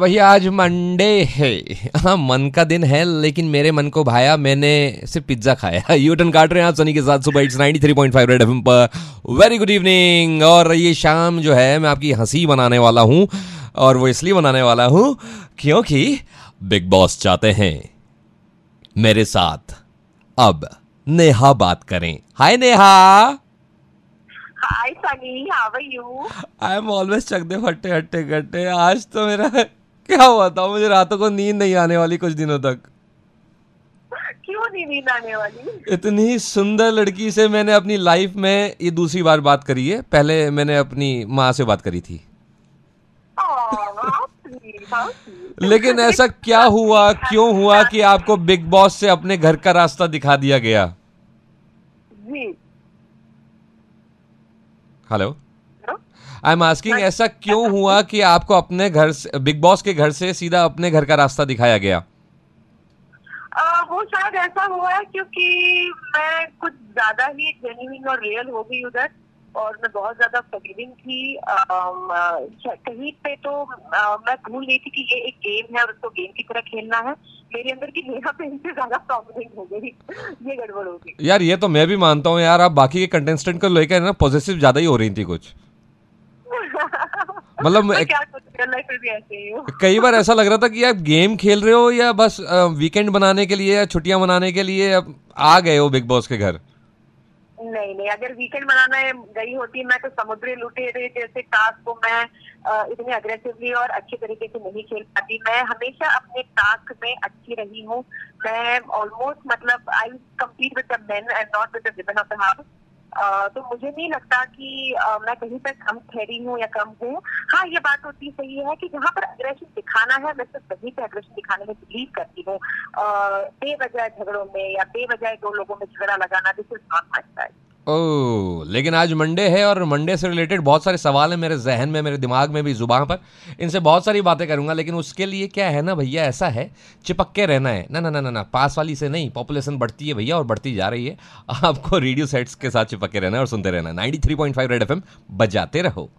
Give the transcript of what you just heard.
भैया आज मंडे है। हाँ मन का दिन है लेकिन मेरे मन को भाया मैंने सिर्फ़ पिज्जा खाया। यू टर्न काट रहे हैं आप सनी के साथ सुबह इट्स 93.5 रेड एफएम पर। वेरी गुड इवनिंग और ये शाम जो है मैं आपकी हँसी बनाने वाला हूँ और वो इसलिए बनाने वाला हूँ क्योंकि बिग बॉस चाहते हैं मेरे साथ। अब नेहा बात करें। Hi Neha. Hi Sunny, how are you? I am always चक दे फट्टे हट्टे कट्टे आज तो मेरा क्या हुआ था? मुझे रातों को नींद नहीं आने वाली कुछ दिनों तक। क्यों नहीं नींद आने वाली? इतनी सुंदर लड़की से मैंने अपनी लाइफ में ये दूसरी बार बात करी है। पहले मैंने अपनी माँ से बात करी थी. लेकिन ऐसा क्या हुआ क्यों हुआ कि आपको बिग बॉस से अपने घर का रास्ता दिखा दिया गया? जी। हेलो? आई एम आस्किंग ऐसा क्यों हुआ कि आपको अपने घर से बिग बॉस के घर से सीधा अपने घर का रास्ता दिखाया गया? आ, वो शायद ऐसा हुआ है क्योंकि मैं कुछ ज़्यादा ही जेन्युइन और रियल हो गई उधर और मैं बहुत ज़्यादा फॉरगिविंग थी। आ, कहीं पे तो आ, मैं भूल गई थी कि ये एक गेम है और उसको गेम की तरह खेलना है। मेरे अंदर की नेहा ज़्यादा प्रॉब्लम हो गई। ये गड़बड़ हो गई। यार ये तो मैं भी मानता हूँ यार आप बाकी के कंटेस्टेंट को लेकर ना पॉजिटिव ज़्यादा ही हो रही थी कुछ। मतलब कई बार ऐसा लग रहा था कि आप गेम खेल रहे हो या बस वीकेंड बनाने के लिए या छुट्टियाँ मनाने के लिए अब आ गए हो बिग बॉस के घर? नहीं नहीं अगर वीकेंड मनाना गई होती मैं तो समुद्री लुटेरे जैसे टास्क को मैं इतने अग्रेसिवली और अच्छे तरीके से नहीं खेल पाती। मैं हमेशा अपने टास्क में अच्छी रही हूँ। मैं ऑलमोस्ट मतलब I compete with the men and not with the women of the house तो मुझे नहीं लगता कि मैं कहीं पर कम ठहरी हूँ या कम हूँ। हाँ ये बात होती सही है कि जहाँ पर अग्रेशन दिखाना है, मैं सिर्फ़ कहीं पर अग्रेशन दिखाने में बिलीव करती हूँ। बेवजह झगड़ों में या बेवजह दो लोगों में झगड़ा लगाना this is not my style oh, लेकिन आज मंडे है और मंडे से रिलेटेड बहुत सारे सवाल हैं मेरे जहन में, मेरे दिमाग में भी, ज़ुबान पर। इनसे बहुत सारी बातें करूँगा, लेकिन उसके लिए क्या है ना भैया, ऐसा है, चिपक के रहना है। ना ना ना ना ना, पास वाली से नहीं, पॉपुलेशन बढ़ती है भैया और बढ़ती जा रही है। आपको रेडियो सेट्स के साथ चिपक के रहना है और सुनते रहना है। 93.5 रेड एफ़ एम बजाते रहो।